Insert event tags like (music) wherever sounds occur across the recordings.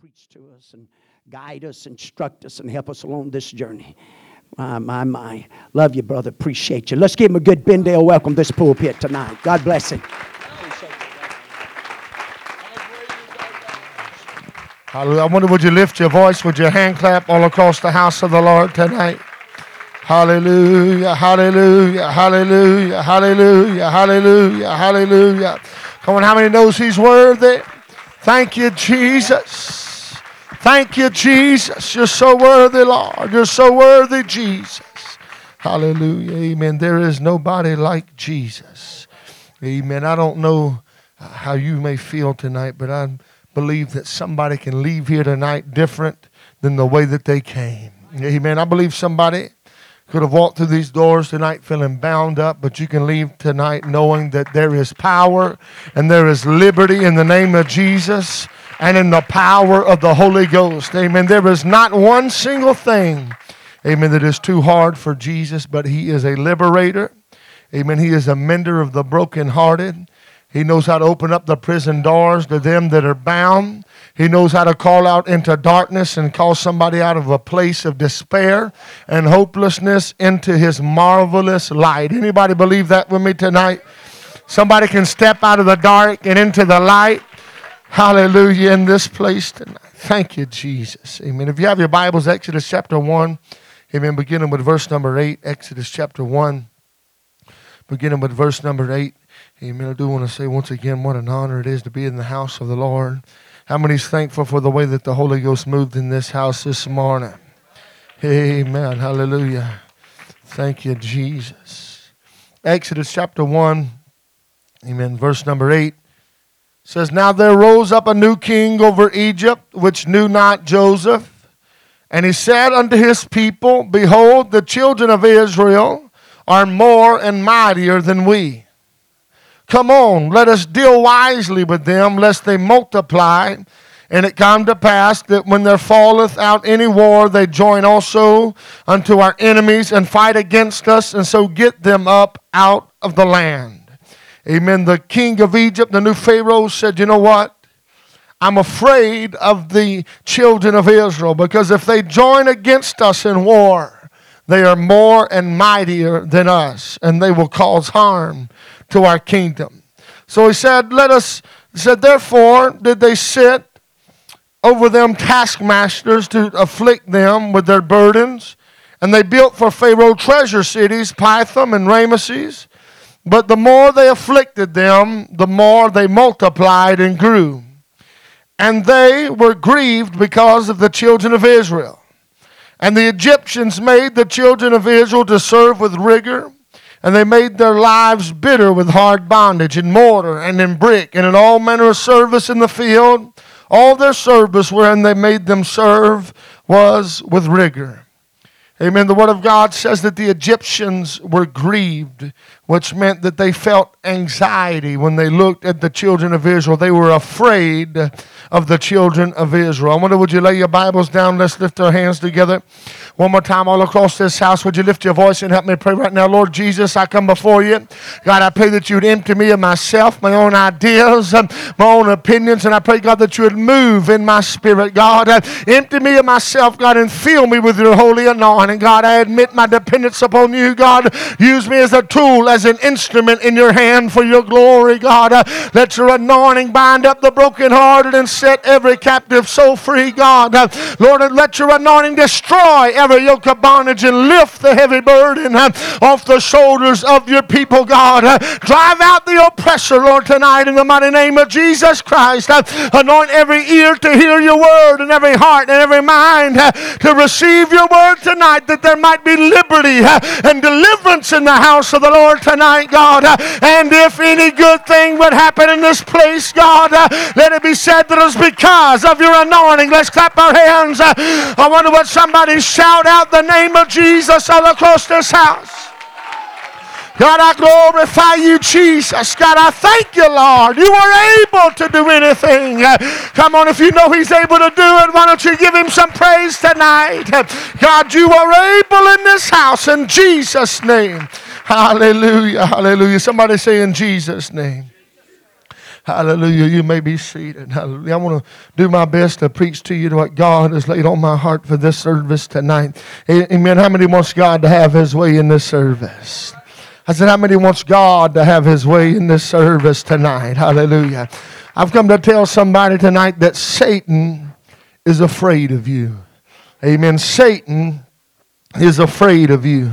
preach to us and guide us, instruct us, and help us along this journey. My, my, my. Love you, brother. Appreciate you. Let's give him a good Bendale welcome this pulpit tonight. God bless him. Hallelujah. I wonder, would you lift your voice? Would your hand clap all across the house of the Lord tonight? Hallelujah, hallelujah, hallelujah, hallelujah, hallelujah, hallelujah. Come on, how many knows he's worthy? Thank you, Jesus. Thank you, Jesus. You're so worthy, Lord. You're so worthy, Jesus. Hallelujah. Amen. There is nobody like Jesus. Amen. I don't know uh, how you may feel tonight, but I believe that somebody can leave here tonight different than the way that they came. Amen. I believe somebody could have walked through these doors tonight feeling bound up, but you can leave tonight knowing that there is power and there is liberty in the name of Jesus and in the power of the Holy Ghost. Amen. There is not one single thing, amen, that is too hard for Jesus, but He is a liberator. Amen. He is a mender of the brokenhearted. He knows how to open up the prison doors to them that are bound. He knows how to call out into darkness and call somebody out of a place of despair and hopelessness into his marvelous light. Anybody believe that with me tonight? Somebody can step out of the dark and into the light. Hallelujah in this place tonight. Thank you, Jesus. Amen. If you have your Bibles, Exodus chapter 1, amen, beginning with verse number 8. Exodus chapter 1, beginning with verse number 8. Amen. I do want to say once again what an honor it is to be in the house of the Lord. How many's thankful for the way that the Holy Ghost moved in this house this morning? Amen. Hallelujah. Thank you, Jesus. Exodus chapter 1, amen, verse number 8 says, Now there rose up a new king over Egypt, which knew not Joseph. And he said unto his people, Behold, the children of Israel are more and mightier than we. Come on, let us deal wisely with them, lest they multiply. And it come to pass that when there falleth out any war, they join also unto our enemies and fight against us, and so get them up out of the land. Amen. The king of Egypt, the new Pharaoh, said, You know what? I'm afraid of the children of Israel because if they join against us in war, they are more and mightier than us, and they will cause harm to our kingdom. So he said, Let us, he said, therefore did they sit over them taskmasters to afflict them with their burdens. And they built for Pharaoh treasure cities, Pithom and Rameses. But the more they afflicted them, the more they multiplied and grew. And they were grieved because of the children of Israel. And the Egyptians made the children of Israel to serve with rigor and they made their lives bitter with hard bondage in mortar and in brick and in all manner of service in the field. All their service wherein they made them serve was with rigor. Amen. The Word of God says that the Egyptians were grieved, which meant that they felt anxiety when they looked at the children of Israel. They were afraid of the children of Israel. I wonder, would you lay your Bibles down? Let's lift our hands together. One more time, all across this house, would you lift your voice and help me pray right now? Lord Jesus, I come before you. God, I pray that you would empty me of myself, my own ideas, my own opinions, and I pray, God, that you would move in my spirit, God. Empty me of myself, God, and fill me with your holy anointing. God, I admit my dependence upon you, God. Use me as a tool, as an instrument in your hand for your glory, God. Uh, let your anointing bind up the brokenhearted and set every captive soul free, God. Uh, Lord, let your anointing destroy every yoke of bondage and lift the heavy burden uh, off the shoulders of your people, God. Uh, drive out the oppressor, Lord, tonight in the mighty name of Jesus Christ. Uh, anoint every ear to hear your word and every heart and every mind to receive your word tonight that there might be liberty and deliverance in the house of the Lord tonight, God. And if any good thing would happen in this place, God, let it be said that it's because of your anointing. Let's clap our hands. I wonder what somebody shout out the name of Jesus all across this house. God, I glorify you, Jesus. God, I thank you, Lord. You are able to do anything. come on, if you know He's able to do it, why don't you give Him some praise tonight? God, you are able in this house in Jesus' name. Hallelujah, hallelujah. Somebody say in Jesus' name. Hallelujah. You may be seated. Hallelujah. I want to do my best to preach to you what God has laid on my heart for this service tonight. Amen. How many wants God to have his way in this service? I said, How many wants God to have his way in this service tonight? Hallelujah. I've come to tell somebody tonight that Satan is afraid of you. Amen. Satan is afraid of you.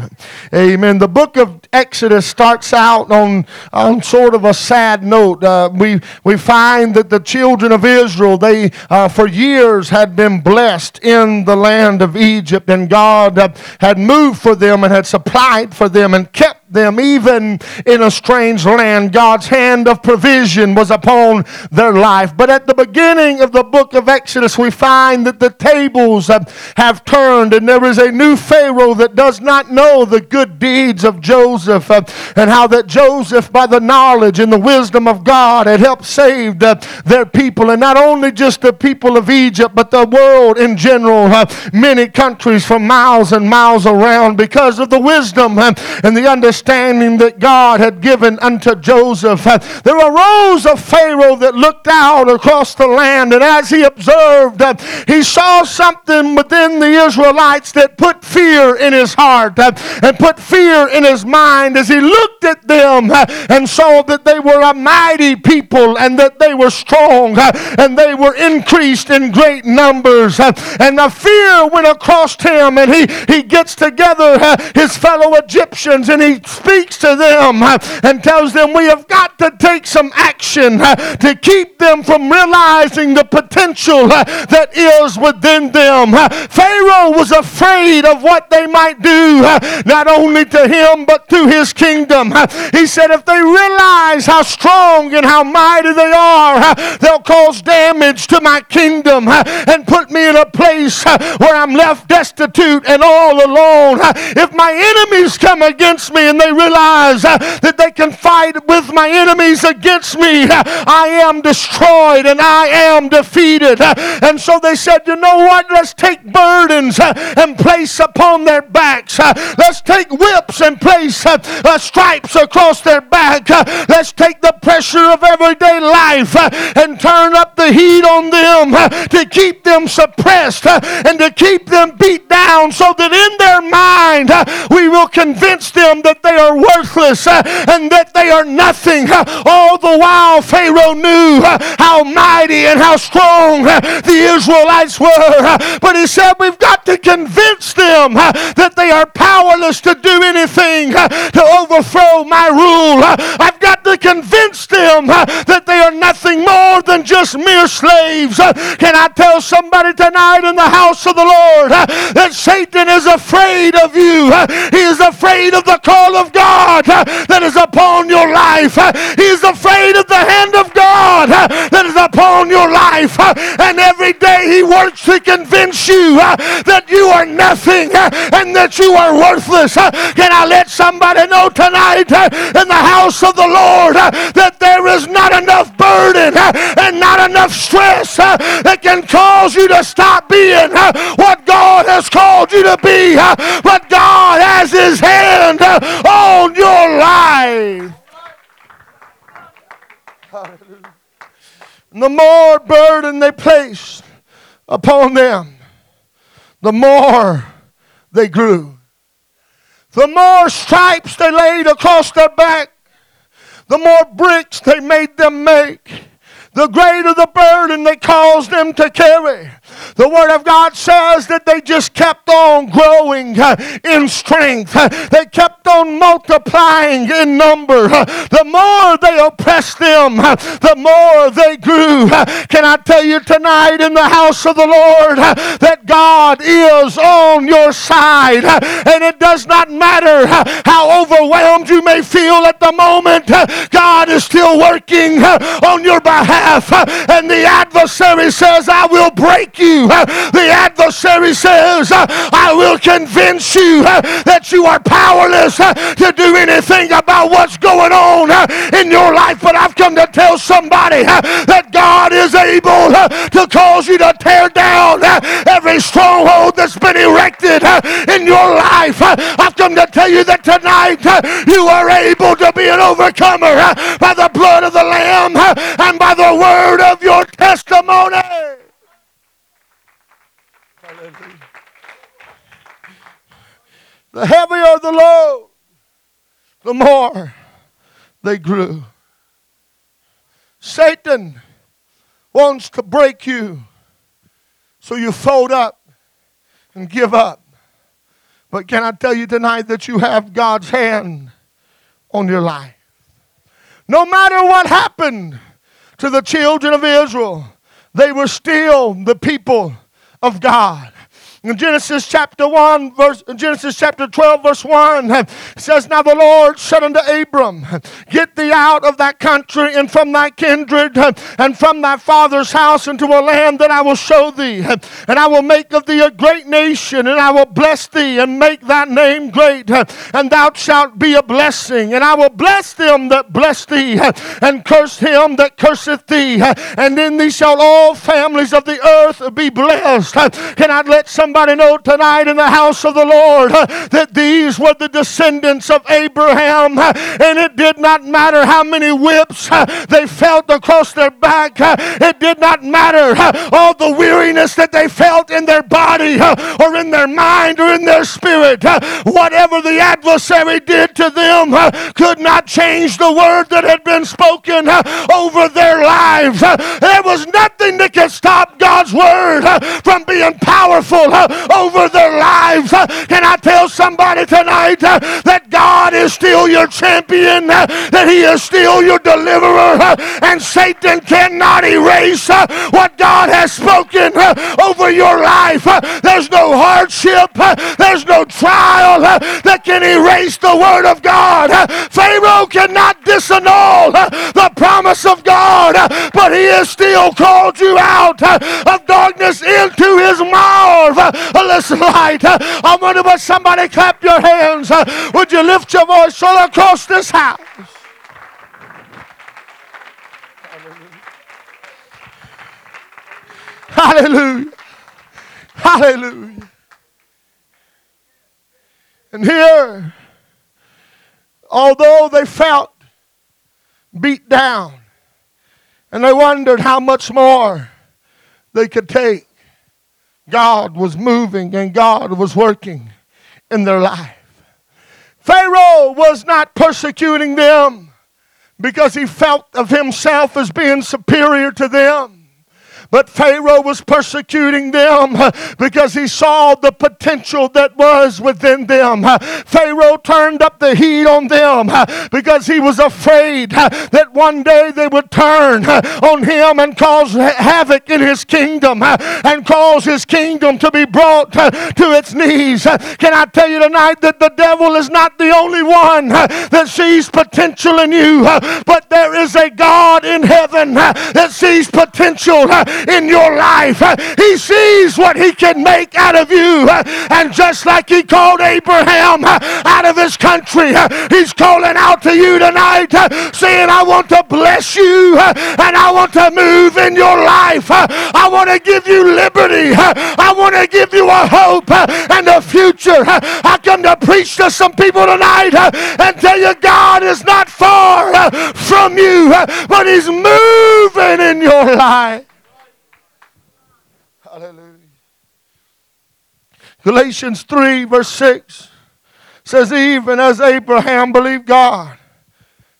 Amen. The book of Exodus starts out on, on sort of a sad note. Uh, we, we find that the children of Israel, they uh, for years had been blessed in the land of Egypt, and God uh, had moved for them and had supplied for them and kept them even in a strange land. God's hand of provision was upon their life. But at the beginning of the book of Exodus, we find that the tables have, have turned and there is a new Pharaoh that does not know the good deeds of Joseph uh, and how that Joseph, by the knowledge and the wisdom of God, had helped save their people. And not only just the people of Egypt, but the world in general, uh, many countries from miles and miles around because of the wisdom uh, and the understanding that God had given unto Joseph. There arose a Pharaoh that looked out across the land, and as he observed, he saw something within the Israelites that put fear in his heart and put fear in his mind as he looked at them and saw that they were a mighty people and that they were strong and they were increased in great numbers. And the fear went across him, and he, he gets together his fellow Egyptians and he speaks to them uh, and tells them we have got to take some action uh, to keep them from realizing the potential uh, that is within them. Pharaoh was afraid of what they might do, not only to him, but to his kingdom. He said, if they realize how strong and how mighty they are, they'll cause damage to my kingdom and put me in a place where I'm left destitute and all alone. If my enemies come against me and they realize that they can fight with my enemies against me, I am destroyed and I am defeated. And so they said, you know what? Let's take burdens and place upon their backs. Let's take whips and place Uh, stripes across their back. Uh, let's take the pressure of everyday life uh, and turn up the heat on them to keep them suppressed and to keep them beat down so that in their mind we will convince them that they are worthless uh, and that they are nothing. Uh, all the while, Pharaoh knew uh, how mighty and how strong the Israelites were. But he said, We've got to convince them that they are powerless to do anything to overthrow my rule. I've got to convince them that they are nothing more than just mere slaves. Can I tell somebody tonight in the house of the Lord that Satan is afraid of you? He is afraid of the call of God that is upon your life. He is afraid of the hand of God that is upon your life. And every day he works to convince you that you are nothing and that you are worthless. Can I let somebody know tonight eh, in the house of the Lord eh, that there is not enough burden eh, and not enough stress that can cause you to stop being what God has called you to be. But God has his hand on your life. The more burden they placed upon them, the more they grew. The more stripes they laid across their back, the more bricks they made them make the greater the burden they caused them to carry. The Word of God says that they just kept on growing uh, in strength. They kept on multiplying in number. The more they oppressed them, the more they grew. Can I tell you tonight in the house of the Lord that God is on your side? And it does not matter how overwhelmed you may feel at the moment, God is still working on your behalf. And the adversary says, I will break you. The adversary says, I will convince you that you are powerless to do anything about what's going on in your life. But I've come to tell somebody that God is able to cause you to tear down every stronghold that's been erected uh, in your life. Uh, I've come to tell you that tonight uh, you are able to be an overcomer uh, by the blood of the Lamb uh, and by the word of your testimony. The heavier the load, the more they grew. Satan wants to break you so you fold up and give up. But can I tell you tonight that you have God's hand on your life? No matter what happened to the children of Israel, they were still the people of God. In Genesis chapter 1, verse Genesis chapter 12, verse 1, it says, Now the Lord said unto Abram, Get thee out of that country and from thy kindred and from thy father's house into a land that I will show thee. And I will make of thee a great nation, and I will bless thee and make thy name great, and thou shalt be a blessing. And I will bless them that bless thee, and curse him that curseth thee. And in thee shall all families of the earth be blessed. Can I let some Somebody know tonight in the house of the Lord uh, that these were the descendants of Abraham, uh, and it did not matter how many whips uh, they felt across their back, uh, it did not matter uh, all the weariness that they felt in their body uh, or in their mind or in their spirit. Whatever the adversary did to them could not change the word that had been spoken over their lives. There was nothing that could stop God's word from being powerful over their lives. Can I tell somebody tonight that God is still your champion, that He is still your deliverer, and Satan cannot erase what God has spoken over your life. There's no hardship, there's no trial that can erase the word of God. Pharaoh cannot disannul the promise of God, but he has still called you out of darkness into his marvel this light. I wonder but somebody clap your hands. Would you lift your voice all across this house? Hallelujah. Hallelujah. And here, although they felt beat down and they wondered how much more they could take, God was moving and God was working in their life. Pharaoh was not persecuting them because he felt of himself as being superior to them. But Pharaoh was persecuting them uh, because he saw the potential that was within them. Uh, Pharaoh turned up the heat on them uh, because he was afraid that one day they would turn on him and cause havoc in his kingdom and cause his kingdom to be brought to its knees. Can I tell you tonight that the devil is not the only one that sees potential in you, but there is a God in heaven that sees potential in your life. He sees what he can make out of you. And just like he called Abraham out of his country, he's calling out to you tonight saying, I want to bless you and I want to move in your life. I want to give you liberty. I want to give you a hope and a future. I come to preach to some people tonight and tell you God is not far from you, but he's moving in your life. Hallelujah. Galatians 3, verse 6 says, Even as Abraham believed God,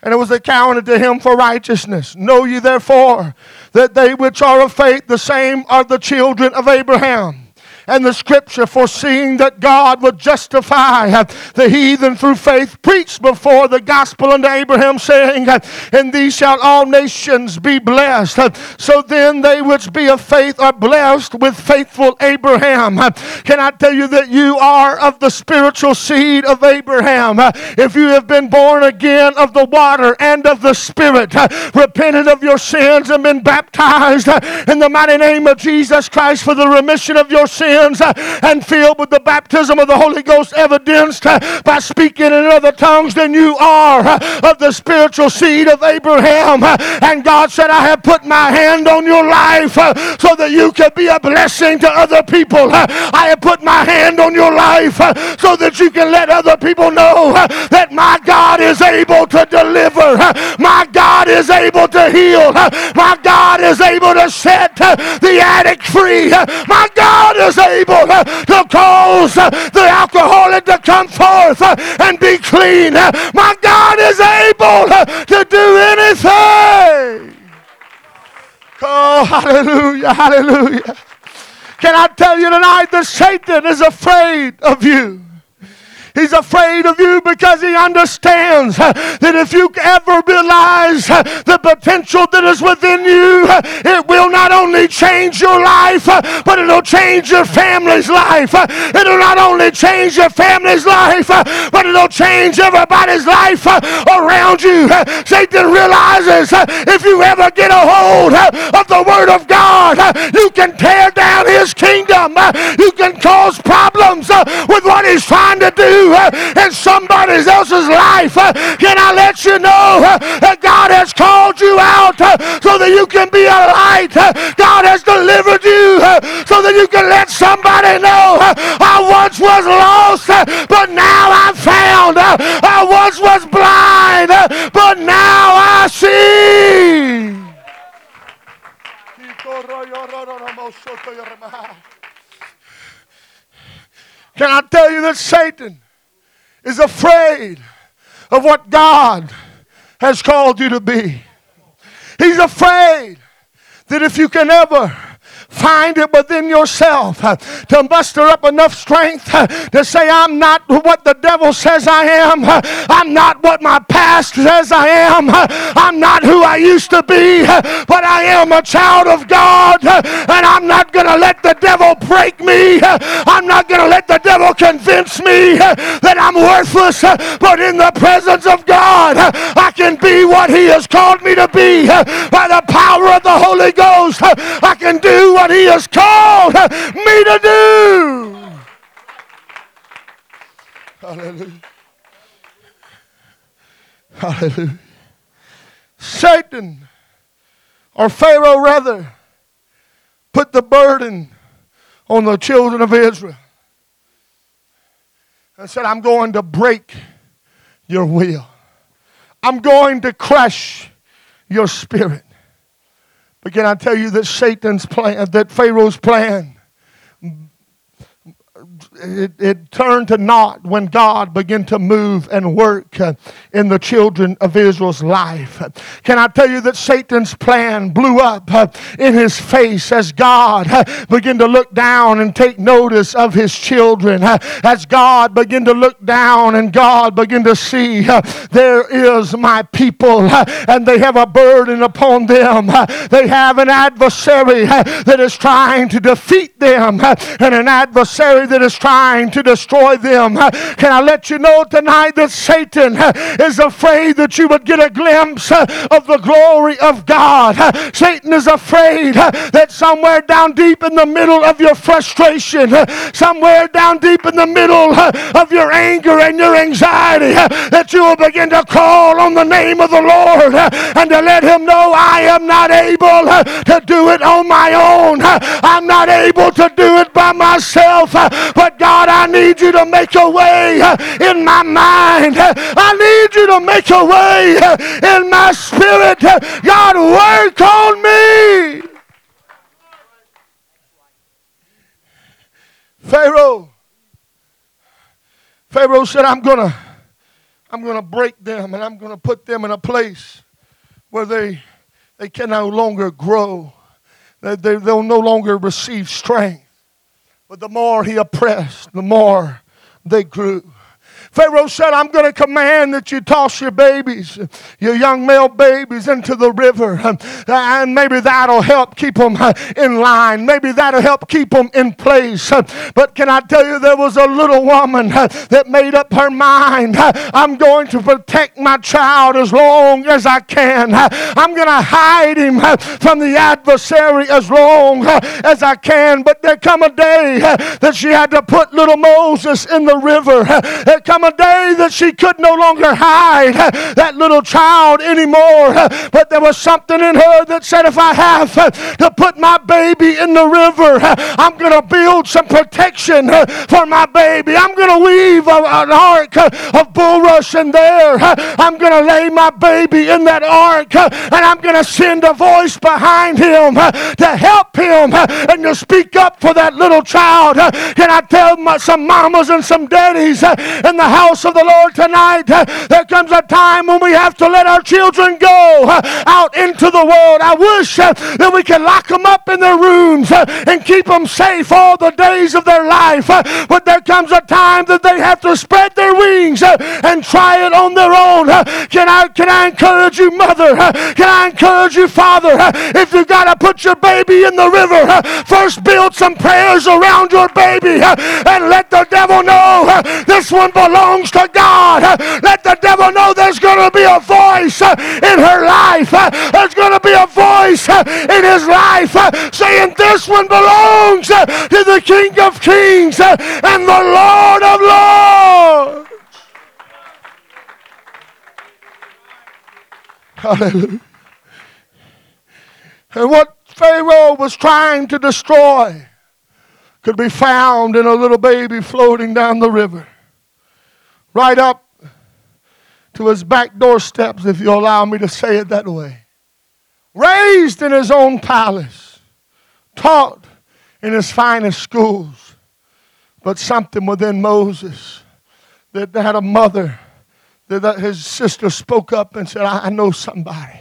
and it was accounted to him for righteousness. Know ye therefore that they which are of faith, the same are the children of Abraham and the scripture foreseeing that God would justify uh, the heathen through faith preached before the gospel unto Abraham saying uh, in these shall all nations be blessed. Uh, so then they which be of faith are blessed with faithful Abraham. Can I tell you that you are of the spiritual seed of Abraham? If you have been born again of the water and of the spirit repented of your sins and been baptized in the mighty name of Jesus Christ for the remission of your sins sins uh, and filled with the baptism of the Holy Ghost evidenced uh, by speaking in other tongues than you are uh, of the spiritual seed of Abraham. And God said, I have put my hand on your life so that you can be a blessing to other people. I have put my hand on your life so that you can let other people know that my God is able to deliver. My God is able to heal. My God is able to set the addict free. My God is able Uh, to cause uh, the alcoholic to come forth uh, and be clean. My God is able to do anything. Oh, hallelujah, hallelujah. Can I tell you tonight that Satan is afraid of you? He's afraid of you because he understands uh, that if you ever realize uh, the potential that is within you, uh, it will not only change your life, but it'll change your family's life. It'll not only change your family's life, but it'll change everybody's life around you. Satan realizes if you ever get a hold of the Word of God, you can tear down his kingdom. You can cause problems with what he's trying to do Uh, in somebody else's life. Uh, can I let you know uh, that God has called you out so that you can be a light? God has delivered you so that you can let somebody know I once was lost, but now I'm found. I once was blind, but now I see. Can I tell you that Satan is afraid of what God has called you to be. He's afraid that if you can ever Find it within yourself uh, to muster up enough strength uh, to say, I'm not what the devil says I am. Uh, I'm not what my past says I am. Uh, I'm not who I used to be, uh, but I am a child of God. Uh, and I'm not going to let the devil break me. I'm not going to let the devil convince me that I'm worthless. But in the presence of God, I can be what He has called me to be. By the power of the Holy Ghost, I can do what He has called me to do. Hallelujah. Hallelujah. Satan, or Pharaoh rather, put the burden on the children of Israel and said, I'm going to break your will. I'm going to crush your spirit. But can I tell you that Satan's plan, that Pharaoh's plan it, it, turned to naught when God began to move and work in the children of Israel's life. Can I tell you that Satan's plan blew up in his face as God began to look down and take notice of his children? As God began to look down and God began to see, there is my people, and they have a burden upon them. They have an adversary that is trying to defeat them, and an adversary that is trying to destroy them. Can I let you know tonight that Satan is afraid that you would get a glimpse of the glory of God? Satan is afraid that somewhere down deep in the middle of your frustration, somewhere down deep in the middle of your anger and your anxiety, that you will begin to call on the name of the Lord and to let him know I am not able to do it on my own. I'm not able to do it by myself, but God, I need you to make a way in my mind. I need you to make a way in my spirit. God, work on me. Pharaoh. Pharaoh said, I'm gonna, I'm gonna break them and I'm gonna put them in a place where they they can no longer grow. They, they, they'll no longer receive strength. But the more he oppressed, the more they grew. Pharaoh said, I'm going to command that you toss your babies, your young male babies, into the river. And maybe that'll help keep them in line. Maybe that'll help keep them in place. But can I tell you, there was a little woman that made up her mind I'm going to protect my child as long as I can. I'm going to hide him from the adversary as long as I can. But there come a day that she had to put little Moses in the river. There come a day that she could no longer hide uh, that little child anymore. Uh, but there was something in her that said, if I have uh, to put my baby in the river, I'm going to build some protection for my baby. I'm going to weave an ark of bulrush in there. I'm going to lay my baby in that ark and I'm going to send a voice behind him to help him and to speak up for that little child. Can I tell my, some mamas and some daddies in the house of the Lord tonight? There comes a time when we have to let our children go out into the world. I wish that we could lock them up in their rooms and keep them safe all the days of their life. But there comes a time that they have to spread their wings and try it on their own. Can I, can I encourage you, mother? Can I encourage you, father? If you got to put your baby in the river, first build some prayers around your baby and let the devil know this one belongs to God. Let the devil know there's going to be a voice in her life. There's going to be a voice in his life saying, This one belongs to the King of Kings and the Lord of Lords. Hallelujah. And what Pharaoh was trying to destroy could be found in a little baby floating down the river, right up to his back doorsteps, if you allow me to say it that way. Raised in his own palace, taught in his finest schools, but something within Moses that had a mother that his sister spoke up and said, I know somebody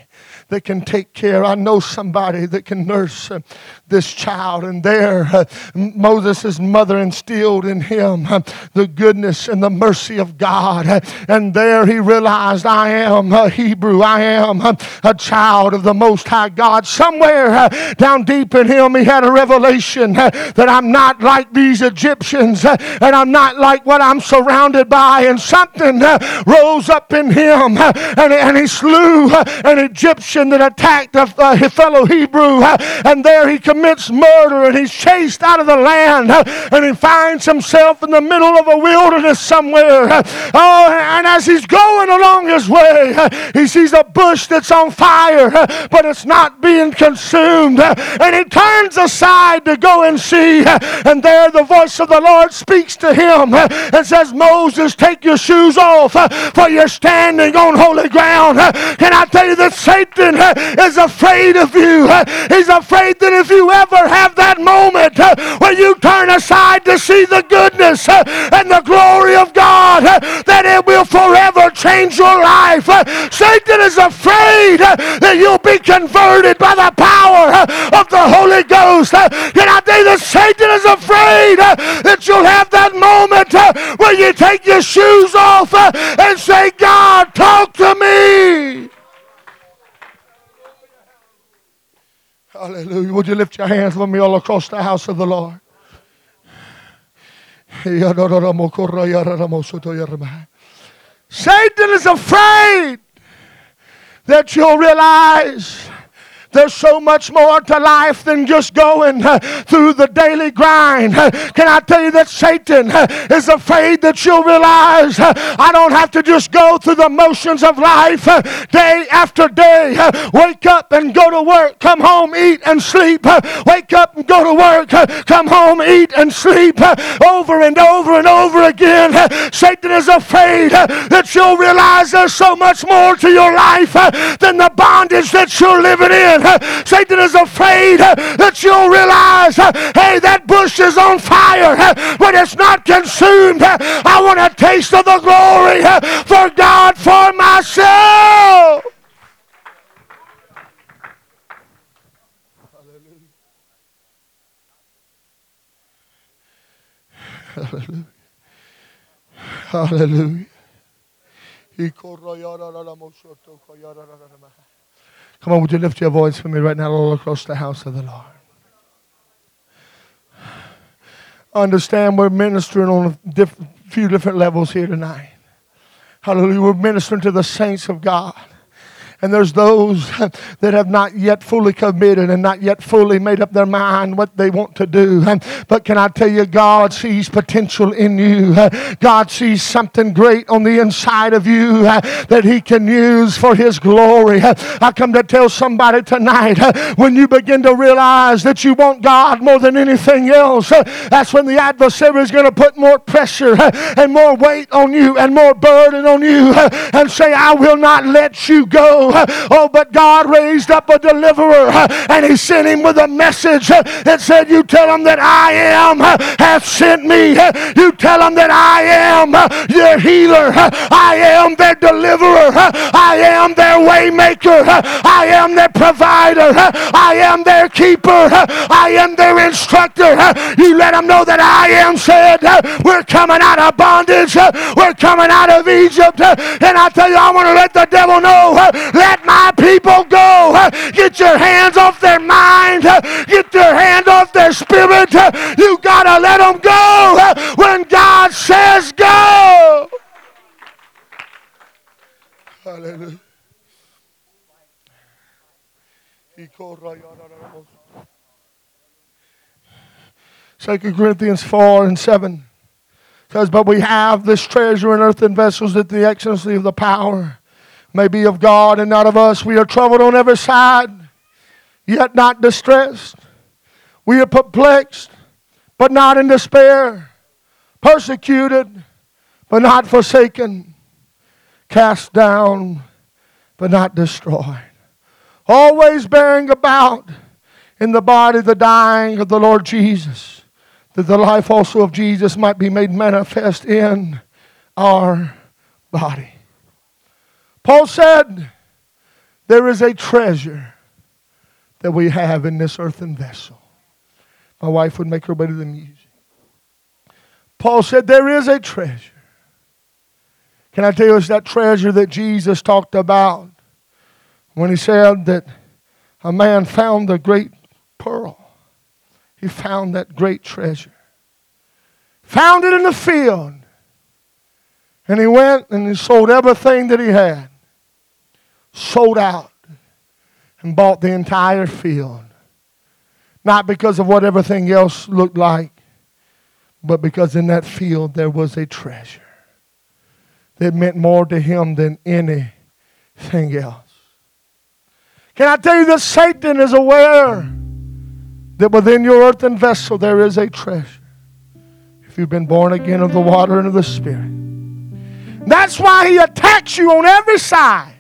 that can take care. I know somebody that can nurse uh, this child. And there, uh, Moses' mother instilled in him uh, the goodness and the mercy of God. Uh, and there he realized, I am a Hebrew. I am uh, a child of the Most High God. Somewhere uh, down deep in him, he had a revelation that I'm not like these Egyptians and I'm not like what I'm surrounded by. And something rose up in him and he slew an Egyptian that attacked a, uh, his fellow Hebrew, uh, and there he commits murder and he's chased out of the land, uh, and he finds himself in the middle of a wilderness somewhere. Oh, and as he's going along his way, he sees a bush that's on fire, but it's not being consumed, and he turns aside to go and see, and there the voice of the Lord speaks to him and says, Moses, take your shoes off, for you're standing on holy ground. Can I tell you that Satan eh, is afraid of you. Eh. He's afraid that if you ever have that moment eh, where you turn aside to see the goodness and the glory of God, that it will forever change your life. Satan is afraid that you'll be converted by the power of the Holy Ghost. Can I you that Satan is afraid that you'll have that moment where you take your shoes off and say, God, talk to me. Hallelujah. Would you lift your hands with me all across the house of the Lord? Satan is afraid that you'll realize there's so much more to life than just going uh, through the daily grind. Uh, can I tell you that Satan uh, is afraid that you'll realize uh, I don't have to just go through the motions of life uh, day after day. Uh, wake up and go to work, come home, eat and sleep. Wake up and go to work, come home, eat and sleep over and over and over again. Satan is afraid that you'll realize there's so much more to your life than the bondage that you're living in. Satan is afraid uh, that you'll realize, uh, hey, that bush is on fire, uh, but it's not consumed. I want a taste of the glory for God for myself. Hallelujah. Hallelujah. Come on, would you lift your voice for me right now all across the house of the Lord? Understand we're ministering on a diff- few different levels here tonight. Hallelujah. We're ministering to the saints of God. And there's those (laughs) that have not yet fully committed and not yet fully made up their mind what they want to do. But can I tell you, God sees potential in you. God sees something great on the inside of you that He can use for His glory. I come to tell somebody tonight when you begin to realize that you want God more than anything else, that's when the adversary is going to put more pressure and more weight on you and more burden on you and say, I will not let you go. Oh, but God raised up a deliverer and he sent him with a message that said, You tell them that I am have sent me. You tell them that I am their healer. I am their deliverer. I am their waymaker. I am their provider. I am their keeper. I am their instructor. You let them know that I am said, We're coming out of bondage. We're coming out of Egypt. And I tell you, I want to let the devil know let my people go. Get your hands off their mind. Get your hand off their spirit. You got to let them go when God says go. Hallelujah. Second Corinthians 4 and 7 says, But we have this treasure in earthen vessels that the excellency of the power may be of God and not of us. We are troubled on every side, yet not distressed. We are perplexed, but not in despair. Persecuted, but not forsaken. Cast down, but not destroyed. Always bearing about in the body the dying of the Lord Jesus, that the life also of Jesus might be made manifest in our body. Paul said, There is a treasure that we have in this earthen vessel. My wife would make her way to the music. Paul said, There is a treasure. Can I tell you, it's that treasure that Jesus talked about when he said that a man found the great pearl. He found that great treasure. Found it in the field. And he went and he sold everything that he had sold out and bought the entire field. Not because of what everything else looked like, but because in that field there was a treasure that meant more to him than anything else. Can I tell you that Satan is aware that within your earthen vessel there is a treasure if you've been born again of the water and of the Spirit? That's why he attacks you on every side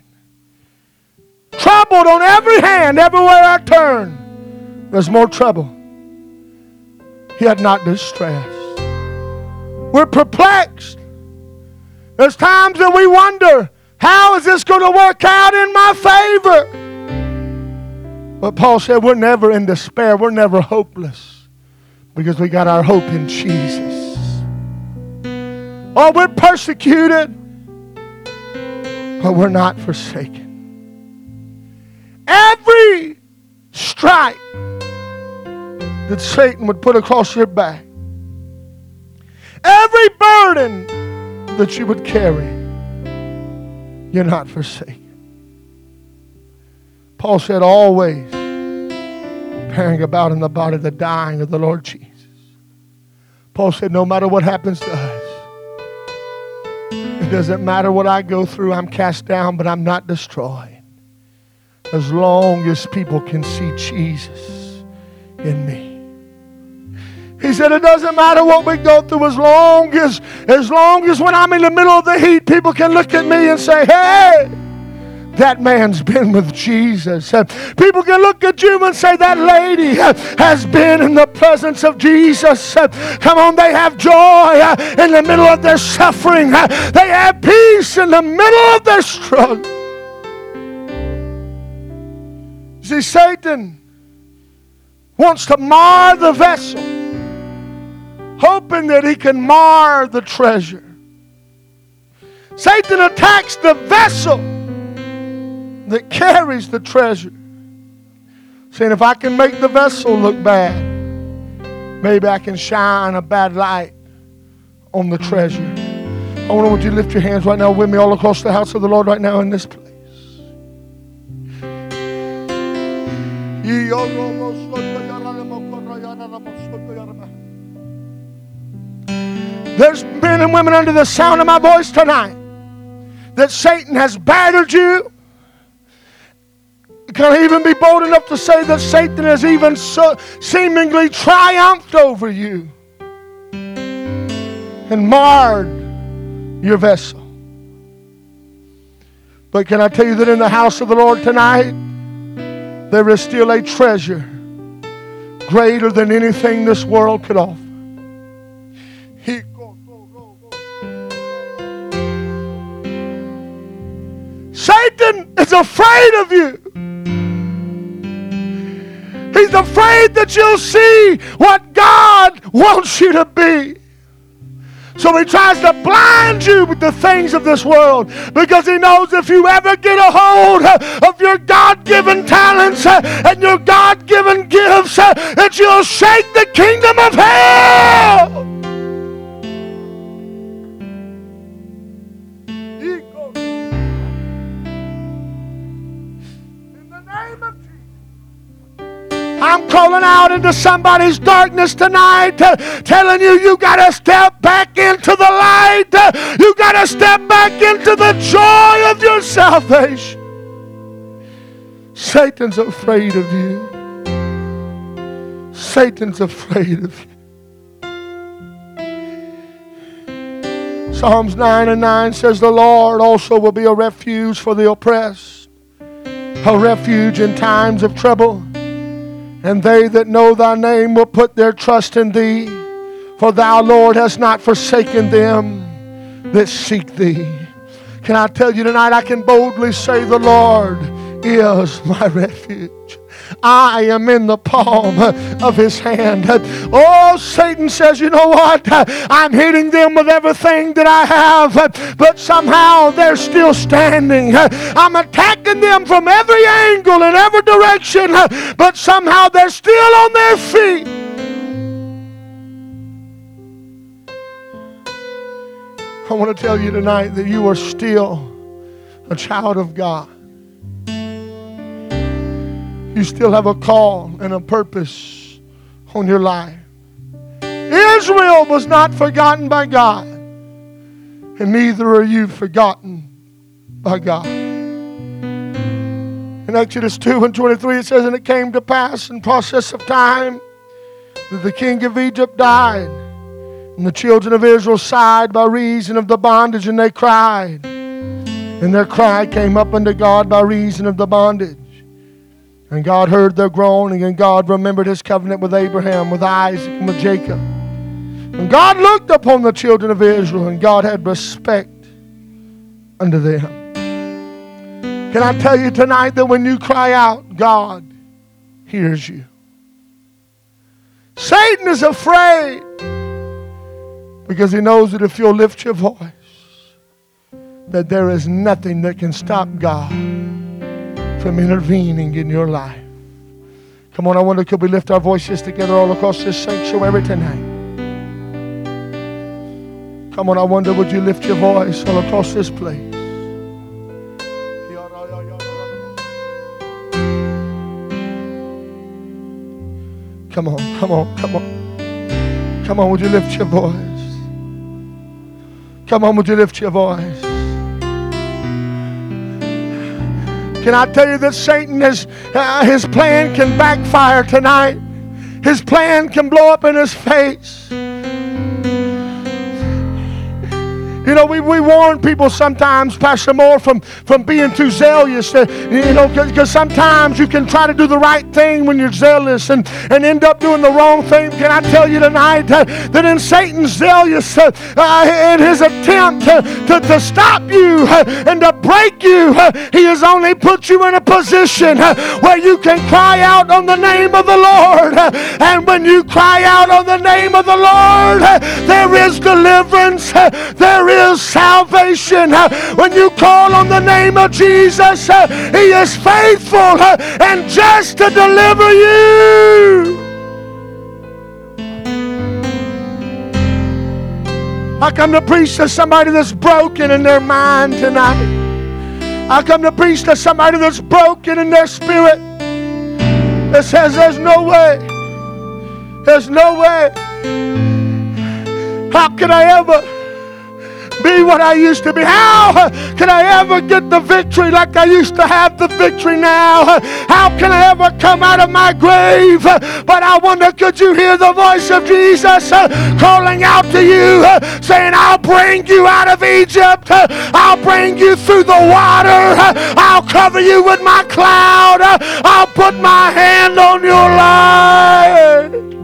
troubled on every hand, everywhere I turn. There's more trouble, yet not distressed. We're perplexed. There's times that we wonder, how is this going to work out in my favor? But Paul said, we're never in despair. We're never hopeless because we got our hope in Jesus. Oh, we're persecuted, but we're not forsaken. Every stripe that Satan would put across your back, every burden that you would carry, you're not forsaken. Paul said, always bearing about in the body the dying of the Lord Jesus. Paul said, no matter what happens to us, it doesn't matter what I go through, I'm cast down, but I'm not destroyed as long as people can see Jesus in me. He said it doesn't matter what we go through as long as as long as when I'm in the middle of the heat people can look at me and say, "Hey, that man's been with Jesus. People can look at you and say, That lady has been in the presence of Jesus. Come on, they have joy in the middle of their suffering, they have peace in the middle of their struggle. See, Satan wants to mar the vessel, hoping that he can mar the treasure. Satan attacks the vessel that carries the treasure. Saying, if I can make the vessel look bad, maybe I can shine a bad light on the treasure. I want you to lift your hands right now with me all across the house of the Lord right now in this place. There's men and women under the sound of my voice tonight that Satan has battered you. Can I even be bold enough to say that Satan has even so seemingly triumphed over you and marred your vessel? But can I tell you that in the house of the Lord tonight, there is still a treasure greater than anything this world could offer. Satan is afraid of you. He's afraid that you'll see what God wants you to be. So he tries to blind you with the things of this world because he knows if you ever get a hold of your God given talents and your God given gifts, that you'll shake the kingdom of hell. Calling out into somebody's darkness tonight, uh, telling you you got to step back into the light. Uh, you got to step back into the joy of your salvation. Satan's afraid of you. Satan's afraid of you. Psalms 9 and 9 says, The Lord also will be a refuge for the oppressed, a refuge in times of trouble. And they that know thy name will put their trust in thee. For thou, Lord, hast not forsaken them that seek thee. Can I tell you tonight, I can boldly say, The Lord is my (laughs) refuge. I am in the palm of his hand. Oh, Satan says, you know what? I'm hitting them with everything that I have, but somehow they're still standing. I'm attacking them from every angle and every direction, but somehow they're still on their feet. I want to tell you tonight that you are still a child of God. You still have a call and a purpose on your life. Israel was not forgotten by God, and neither are you forgotten by God. In Exodus 2 and 23, it says, And it came to pass in process of time that the king of Egypt died, and the children of Israel sighed by reason of the bondage, and they cried. And their cry came up unto God by reason of the bondage. And God heard their groaning, and God remembered his covenant with Abraham, with Isaac, and with Jacob. And God looked upon the children of Israel, and God had respect unto them. Can I tell you tonight that when you cry out, God hears you? Satan is afraid because he knows that if you'll lift your voice, that there is nothing that can stop God from intervening in your life. Come on, I wonder could we lift our voices together all across this sanctuary tonight? Come on, I wonder would you lift your voice all across this place? Come on, come on, come on. Come on, would you lift your voice? Come on, would you lift your voice? Can I tell you that Satan is, uh, his plan can backfire tonight? His plan can blow up in his face. You know, we, we warn people sometimes, Pastor Moore, from, from being too zealous. Uh, you know, because sometimes you can try to do the right thing when you're zealous and, and end up doing the wrong thing. Can I tell you tonight uh, that in Satan's zealous, uh, uh in his attempt to, to, to stop you uh, and to break you, uh, he has only put you in a position where you can cry out on the name of the Lord. and when you cry out on the name of the Lord, there is deliverance, there is is salvation. When you call on the name of Jesus, He is faithful and just to deliver you. I come to preach to somebody that's broken in their mind tonight. I come to preach to somebody that's broken in their spirit that says there's no way. There's no way. How could I ever? Be what I used to be? How can I ever get the victory like I used to have the victory now? How can I ever come out of my grave? But I wonder, could you hear the voice of Jesus calling out to you, saying, I'll bring you out of Egypt. I'll bring you through the water. I'll cover you with my cloud. I'll put my hand on your life.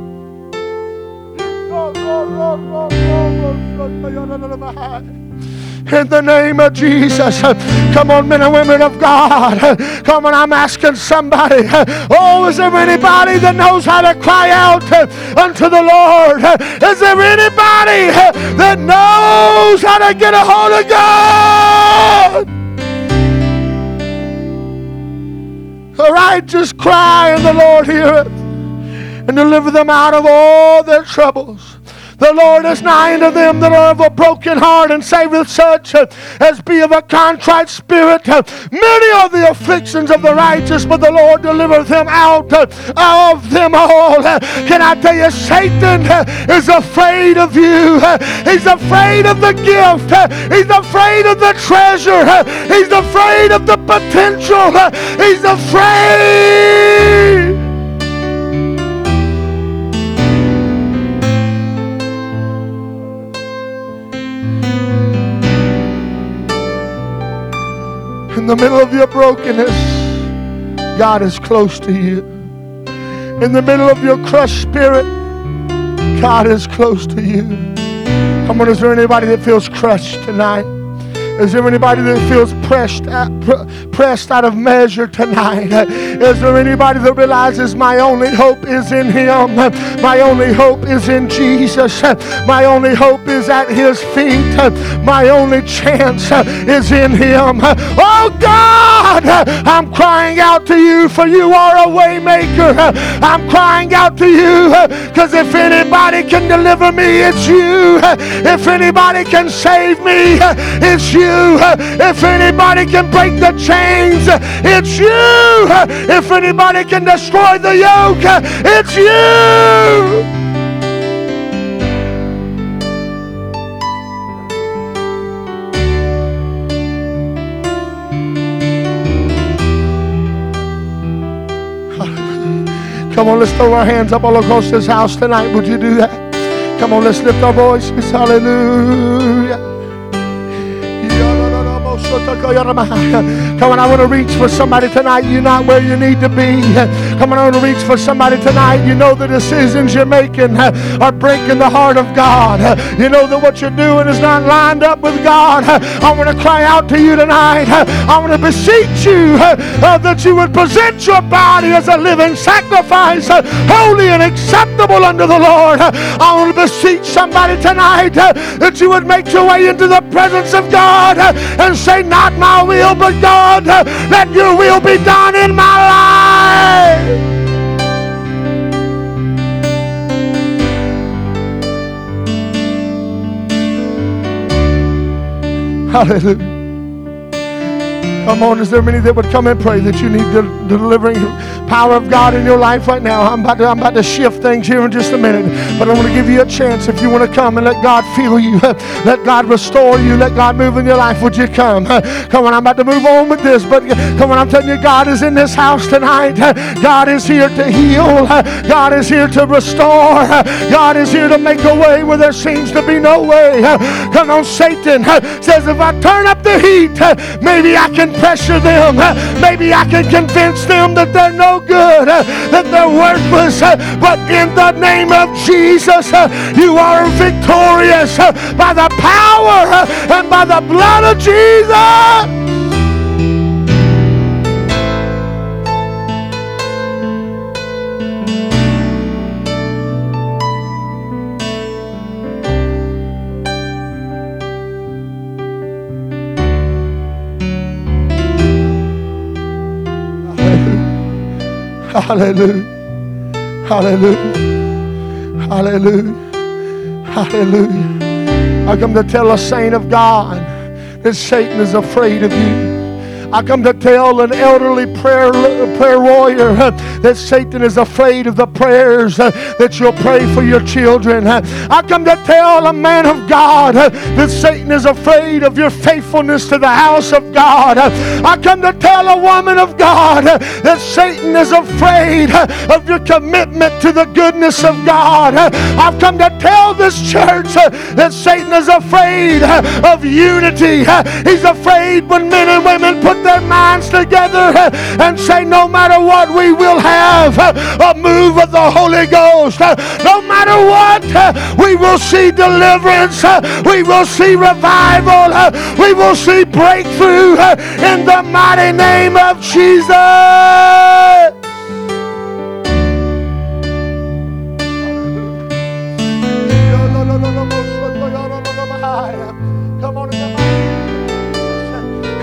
In the name of Jesus. Come on, men and women of God. Come on, I'm asking somebody. Oh, is there anybody that knows how to cry out unto the Lord? Is there anybody that knows how to get a hold of God? The righteous cry, and the Lord heareth and deliver them out of all their troubles. The Lord is nigh unto them that are of a broken heart and saveth such uh, as be of a contrite spirit. Uh, many are the afflictions of the righteous, but the Lord delivereth them out uh, of them all. Can I tell you, Satan is afraid of you. He's afraid of the gift. He's afraid of the treasure. He's afraid of the potential. He's afraid. The middle of your brokenness, God is close to you. In the middle of your crushed spirit, God is close to you. Come on, is there anybody that feels crushed tonight? Is there anybody that feels pressed uh, out, pressed out of measure tonight? Is there anybody that realizes my only hope is in Him? My only hope is in Jesus. My only hope is at His feet. My only chance is in Him. Oh God, I'm crying out to you for you are a waymaker. I'm crying out to you because if anybody can deliver me, it's you. If anybody can save me, it's you. If anybody can break the chains, it's you. If anybody can destroy the yoke, it's you. Come on, let's throw our hands up all across this house tonight. Would you do that? Come on, let's lift our voices. Hallelujah. Come on, I want to reach for somebody tonight. You're not where you need to be. Come on, I want to reach for somebody tonight. You know the decisions you're making are breaking the heart of God. You know that what you're doing is not lined up with God. I want to cry out to you tonight. I want to beseech you uh, that you would present your body as a living sacrifice, holy and acceptable unto the Lord. I want to beseech somebody tonight that you would make your way into the presence of God and say, Not my will, but God, let your will be done in my life. Hallelujah. Come on, is there many that would come and pray that you need the delivering power of God in your life right now? I'm about, to, I'm about to shift things here in just a minute, but I want to give you a chance if you want to come and let God feel you, (laughs) let God restore you, let God move in your life. Would you come? (laughs) Come on, I'm about to move on with this, but come on, I'm telling you, God is in this house tonight. (laughs) God is here to heal. God is here to restore. God is here to make a way where there seems to be no way. Come on, Satan says, if I turn up the heat, maybe I can pressure them. Maybe I can convince them that they're no good, uh, that they're worthless. Uh, but in the name of Jesus, uh, you are victorious by the power and by the blood of Jesus. Hallelujah. Hallelujah. Hallelujah. Hallelujah. I come to tell a saint of God that Satan is afraid of you. I come to tell an elderly prayer, prayer warrior that Satan is afraid of the prayers that you'll pray for your children. I come to tell a man of God that Satan is afraid of your faithfulness to the house of God. I come to tell a woman of God that Satan is afraid of your commitment to the goodness of God. I've come to tell this church that Satan is afraid of unity. He's afraid when men and women put their minds together and say, No matter what, we will have a move of the Holy Ghost. No matter what, we will see deliverance. We will see revival. We will see breakthrough in the mighty name of Jesus.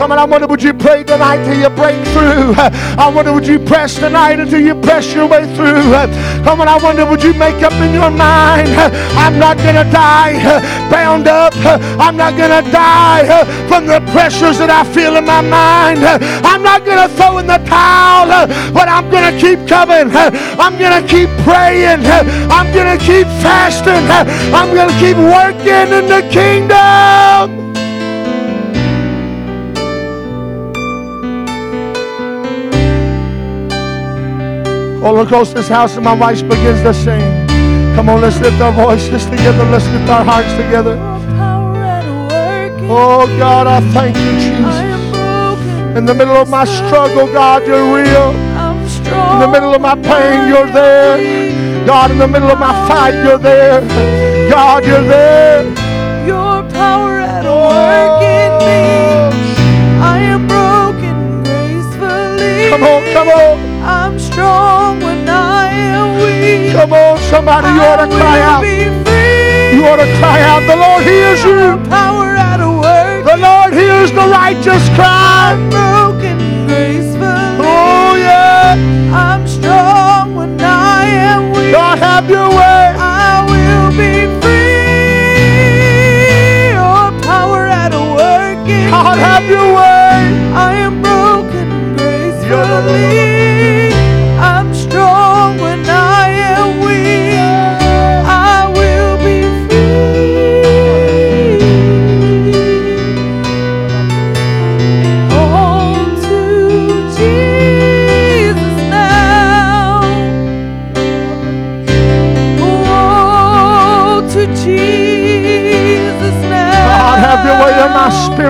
Come on, I wonder would you pray tonight till you break through? I wonder would you press tonight until you press your way through? Come on, I wonder would you make up in your mind? I'm not gonna die bound up. I'm not gonna die from the pressures that I feel in my mind. I'm not gonna throw in the towel, but I'm gonna keep coming. I'm gonna keep praying. I'm gonna keep fasting. I'm gonna keep working in the kingdom. All across this house, and my wife begins to sing. Come on, let's lift our voices together. Let's lift our hearts together. Oh God, I thank you, Jesus. In the middle of my struggle, God, you're real. In the middle of my pain, you're there. God, in the middle of my fight, you're there. God, you're there. Your power at work in me. I am broken gracefully. Come on, come on. When I am weak. Come on, somebody, you ought to cry out. You ought to cry out. The Lord hears you. Power out of work. The Lord hears the righteous cry. I'm broken gracefully. Oh yeah. I'm strong when I am weak. God, have your way.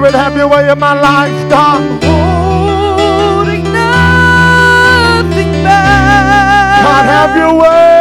Spirit, have your way in my life, God. Holding nothing back. God, have your way.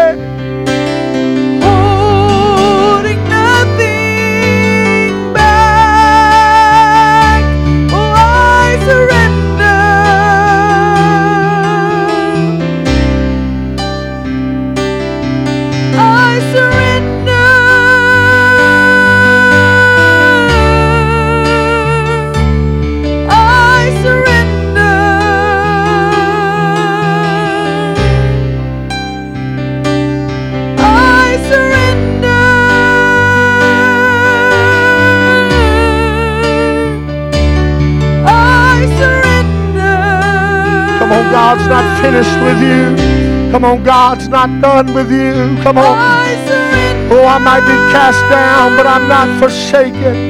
God's not finished with you. Come on, God's not done with you. Come on. Oh, I might be cast down, but I'm not forsaken.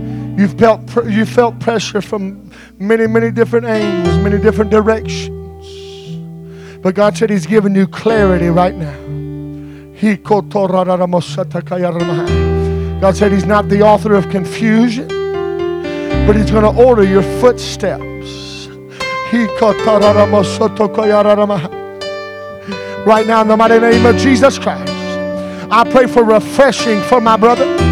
You've felt, you felt pressure from many, many different angles, many different directions. But God said He's given you clarity right now. God said He's not the author of confusion, but He's going to order your footsteps. Right now, in the mighty name of Jesus Christ, I pray for refreshing for my brother.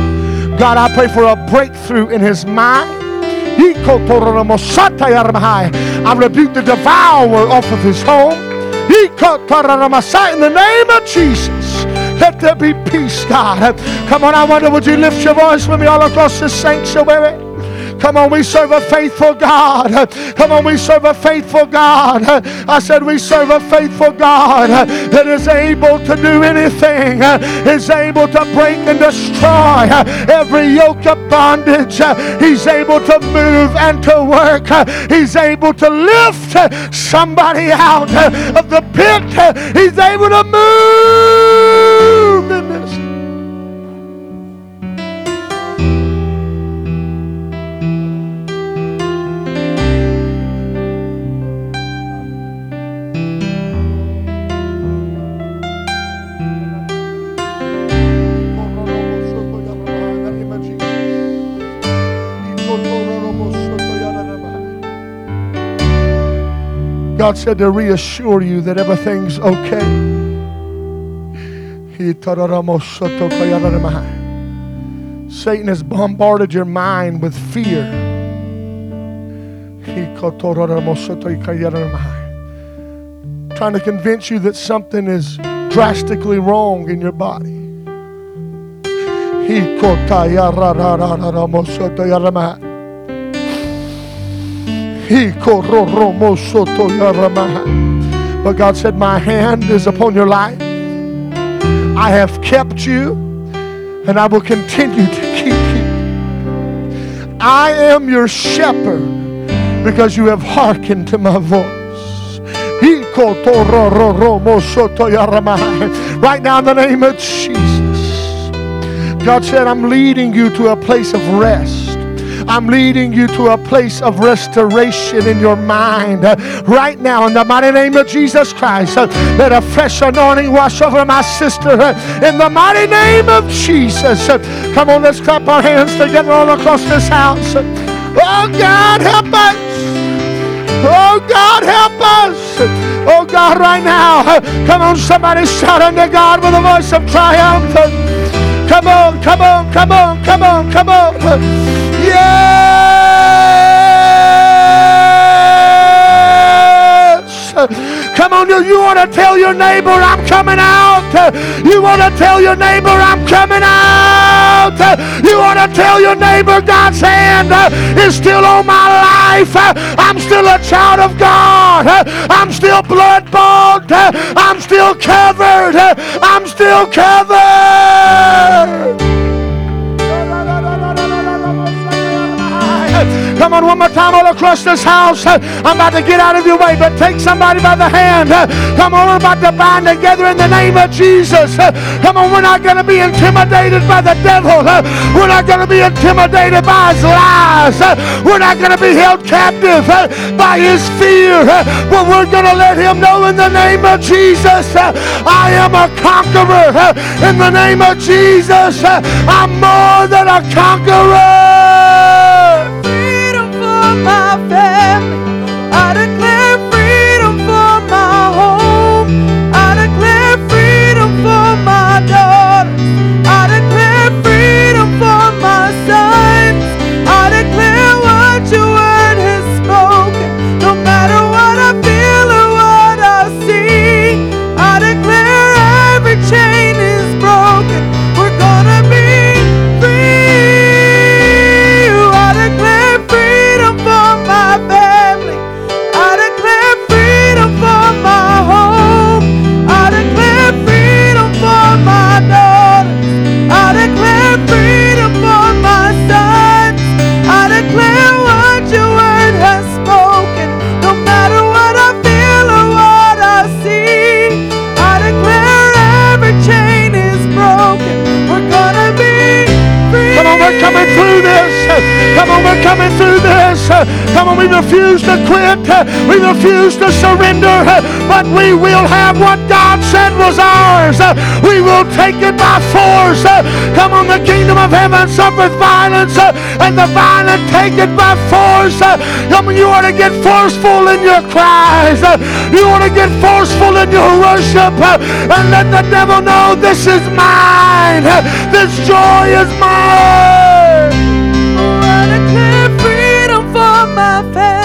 God, I pray for a breakthrough in his mind. I rebuke the devourer off of his home. In the name of Jesus, let there be peace, God. Come on, I wonder, would you lift your voice with me all across this sanctuary? Come on, we serve a faithful God. Come on, we serve a faithful God. I said, We serve a faithful God that is able to do anything, is able to break and destroy every yoke of bondage. He's able to move and to work. He's able to lift somebody out of the pit. He's able to move in this. God said to reassure you that everything's okay. Satan has bombarded your mind with fear. Trying to convince you that something is drastically wrong in your body. But God said, My hand is upon your life. I have kept you, and I will continue to keep you. I am your shepherd because you have hearkened to my voice. Right now, in the name of Jesus, God said, I'm leading you to a place of rest. I'm leading you to a place of restoration in your mind. Right now, in the mighty name of Jesus Christ, let a fresh anointing wash over my sister. In the mighty name of Jesus. Come on, let's clap our hands together all across this house. Oh, God, help us. Oh, God, help us. Oh, God, right now. Come on, somebody shout unto God with a voice of triumph. Come on, come on, come on, come on, come on. Yes! Come on, you you want to tell your neighbor, I'm coming out. You want to tell your neighbor, I'm coming out. You want to tell your neighbor, God's hand is still on my life. I'm still a child of God. I'm still blood bought. I'm still covered. I'm still covered. Come on, one more time all across this house. Uh, I'm about to get out of your way, but take somebody by the hand. Uh, come on, we're about to bind together in the name of Jesus. Uh, come on, we're not going to be intimidated by the devil. We're not going to be intimidated by his lies. We're not going to be held captive by his fear. But we're going to let him know in the name of Jesus, I am a conqueror. In the name of Jesus, I'm more than a conqueror my family. coming through this. Come on, we refuse to quit. We refuse to surrender. But we will have what God said was ours. We will take it by force. Come on, the kingdom of heaven suffers violence, and the violent take it by force. Come on, you ought to get forceful in your cries. You ought to get forceful in your worship. And let the devil know this is mine. This joy is mine. my face.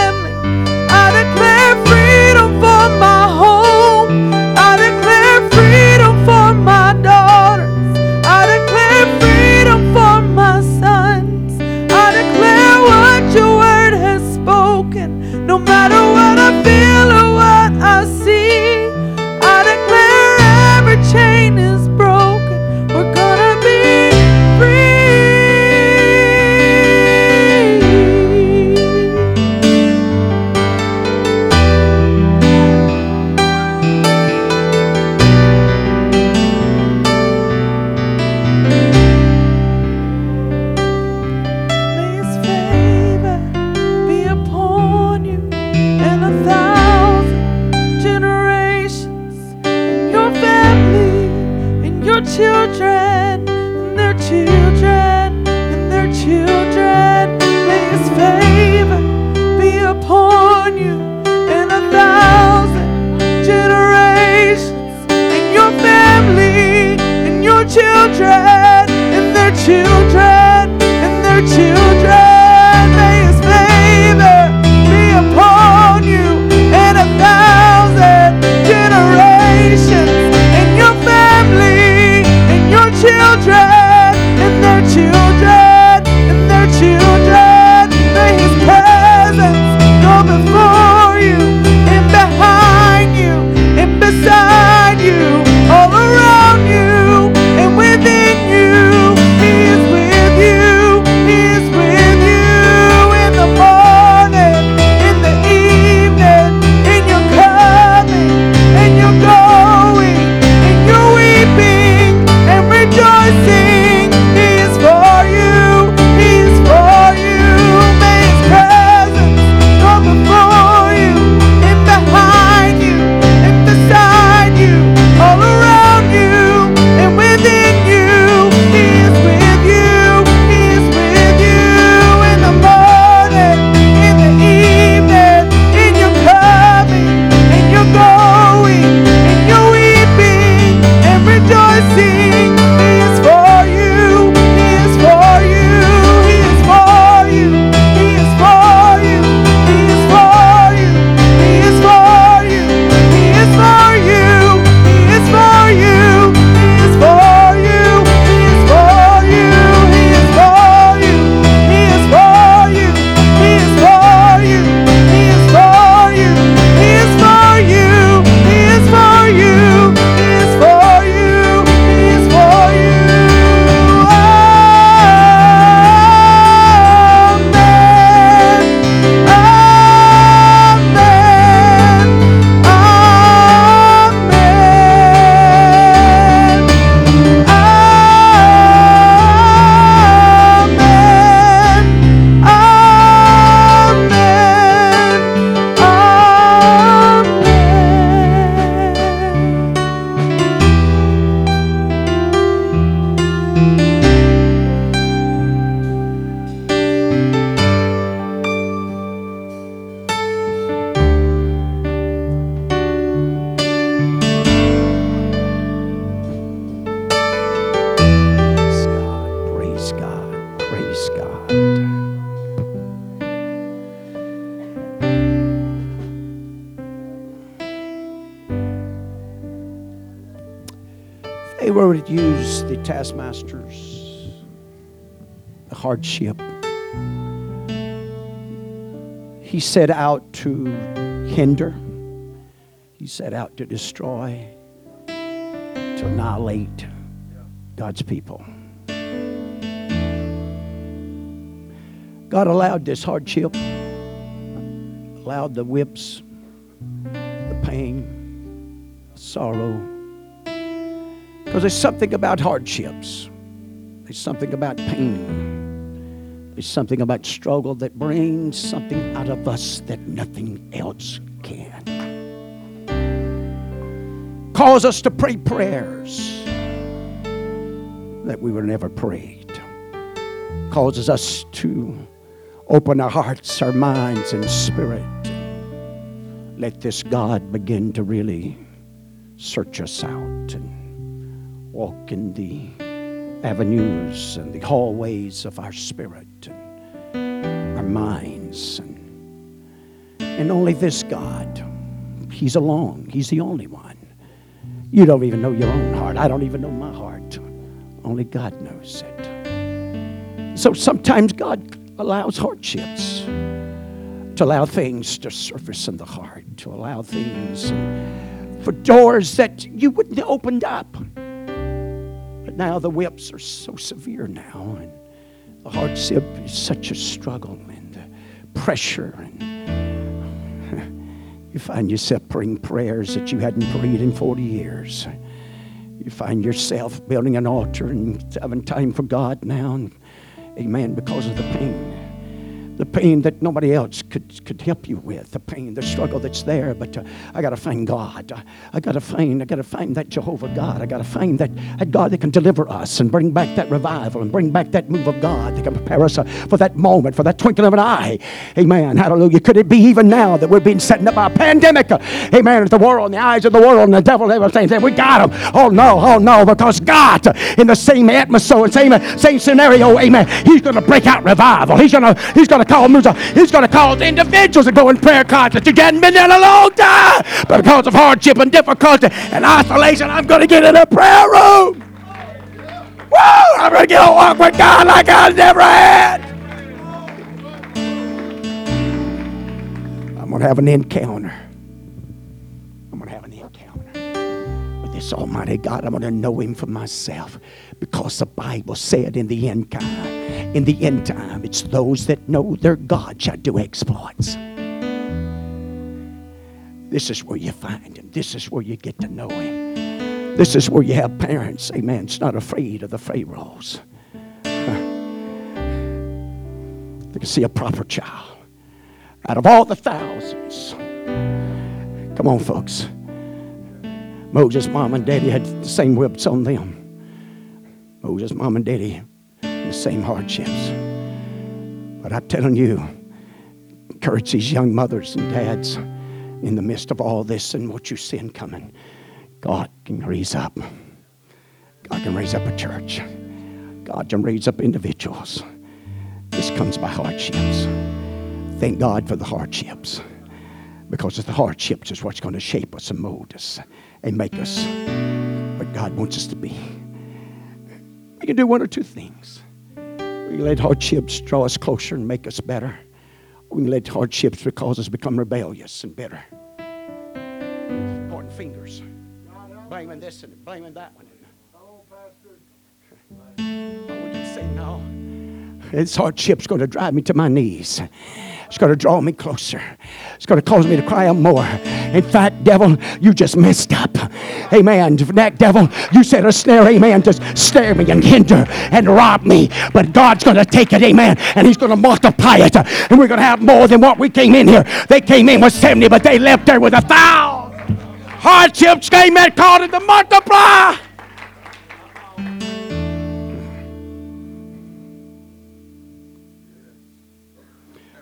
Lord used the taskmasters, the hardship. He set out to hinder, he set out to destroy, to annihilate God's people. God allowed this hardship, allowed the whips, the pain, the sorrow because there's something about hardships, there's something about pain, there's something about struggle that brings something out of us that nothing else can. Cause us to pray prayers that we were never prayed. Causes us to open our hearts, our minds, and spirit. Let this God begin to really search us out walk in the avenues and the hallways of our spirit and our minds. And, and only this God, He's alone, He's the only one. You don't even know your own heart. I don't even know my heart. Only God knows it. So sometimes God allows hardships to allow things to surface in the heart, to allow things for doors that you wouldn't have opened up. But now the whips are so severe now, and the hardship is such a struggle, and the pressure, and (laughs) you find yourself praying prayers that you hadn't prayed in 40 years. You find yourself building an altar and having time for God now, and amen, because of the pain the pain that nobody else could, could help you with, the pain, the struggle that's there. But uh, I got to find God. I, I got to find, I got to find that Jehovah God. I got to find that, that God that can deliver us and bring back that revival and bring back that move of God that can prepare us uh, for that moment, for that twinkling of an eye. Amen. Hallelujah. Could it be even now that we're being set up by a pandemic? Uh, amen. The world, the eyes of the world, and the devil, everything. We got them. Oh no, oh no, because God, in the same atmosphere, same same scenario, amen. He's going to break out revival. He's going to he's going to to call music. He's going to cause individuals to go in prayer concerts. You hadn't been there in a long time. But because of hardship and difficulty and isolation, I'm going to get in a prayer room. Woo! I'm going to get a walk with God like I never had. I'm going to have an encounter. I'm going to have an encounter with this Almighty God. I'm going to know Him for myself because the Bible said in the end time in the end time, it's those that know their God shall do exploits. This is where you find him. This is where you get to know him. This is where you have parents, amen, it's not afraid of the Pharaohs. They can see a proper child out of all the thousands. Come on, folks. Moses' mom and daddy had the same whips on them. Moses' mom and daddy same hardships. But I'm telling you, encourage these young mothers and dads in the midst of all this and what you see in coming. God can raise up. God can raise up a church. God can raise up individuals. This comes by hardships. Thank God for the hardships. Because it's the hardships is what's going to shape us and mold us and make us what God wants us to be. We can do one or two things. We let hardships draw us closer and make us better. We let hardships cause us become rebellious and bitter. Pointing fingers, blaming this and blaming that one. Oh, Pastor. Oh, we can say no. This hardship's going to drive me to my knees. It's going to draw me closer. It's going to cause me to cry out more. In fact, devil, you just messed up. Amen. That devil, you set a snare, amen, just snare me and hinder and rob me. But God's going to take it, amen, and He's going to multiply it. And we're going to have more than what we came in here. They came in with 70, but they left there with a thousand. Hardships came in, called it to multiply.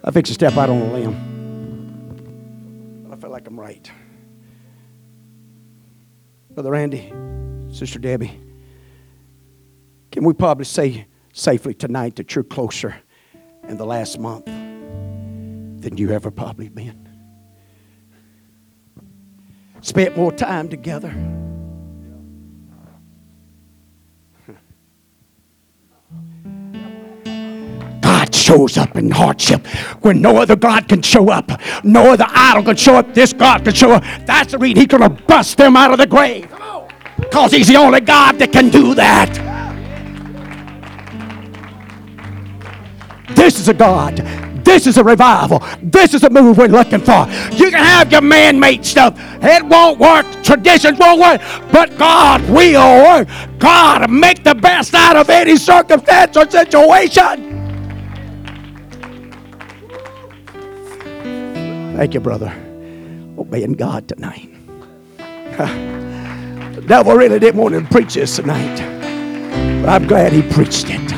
I fix to step out on a limb. I feel like I'm right. Brother Randy, Sister Debbie, can we probably say safely tonight that you're closer in the last month than you ever probably been? Spent more time together. Shows up in hardship when no other God can show up. No other idol can show up. This God can show up. That's the reason He's going to bust them out of the grave. Because He's the only God that can do that. This is a God. This is a revival. This is a move we're looking for. You can have your man made stuff. It won't work. Traditions won't work. But God will work. God make the best out of any circumstance or situation. Thank you, brother. Obeying God tonight. the (laughs) devil really didn't want to preach this tonight. But I'm glad he preached it.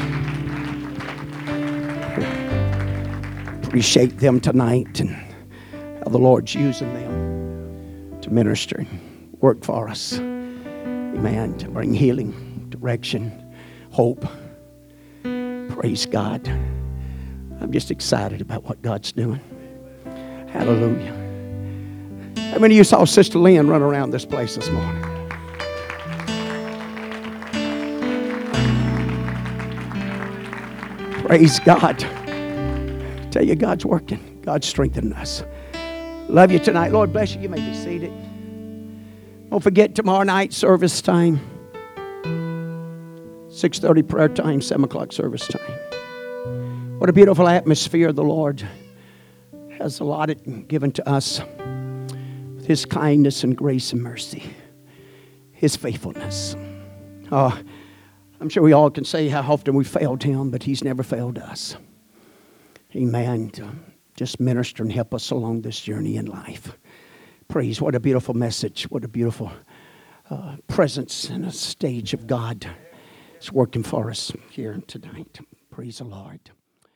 (laughs) Appreciate them tonight and how the Lord's using them to minister and work for us. Amen. To bring healing, direction, hope. Praise God. I'm just excited about what God's doing. Hallelujah. How many of you saw Sister Lynn run around this place this morning? Praise God. Tell you, God's working. God's strengthening us. Love you tonight. Lord bless you. You may be seated. Don't forget tomorrow night service time. 6.30 prayer time, 7 o'clock service time. What a beautiful atmosphere the Lord has allotted and given to us. With his kindness and grace and mercy. His faithfulness. Oh, I'm sure we all can say how often we failed him, but he's never failed us. Amen. Just minister and help us along this journey in life. Praise. What a beautiful message. What a beautiful uh, presence and a stage of God is working for us here tonight. Praise the Lord.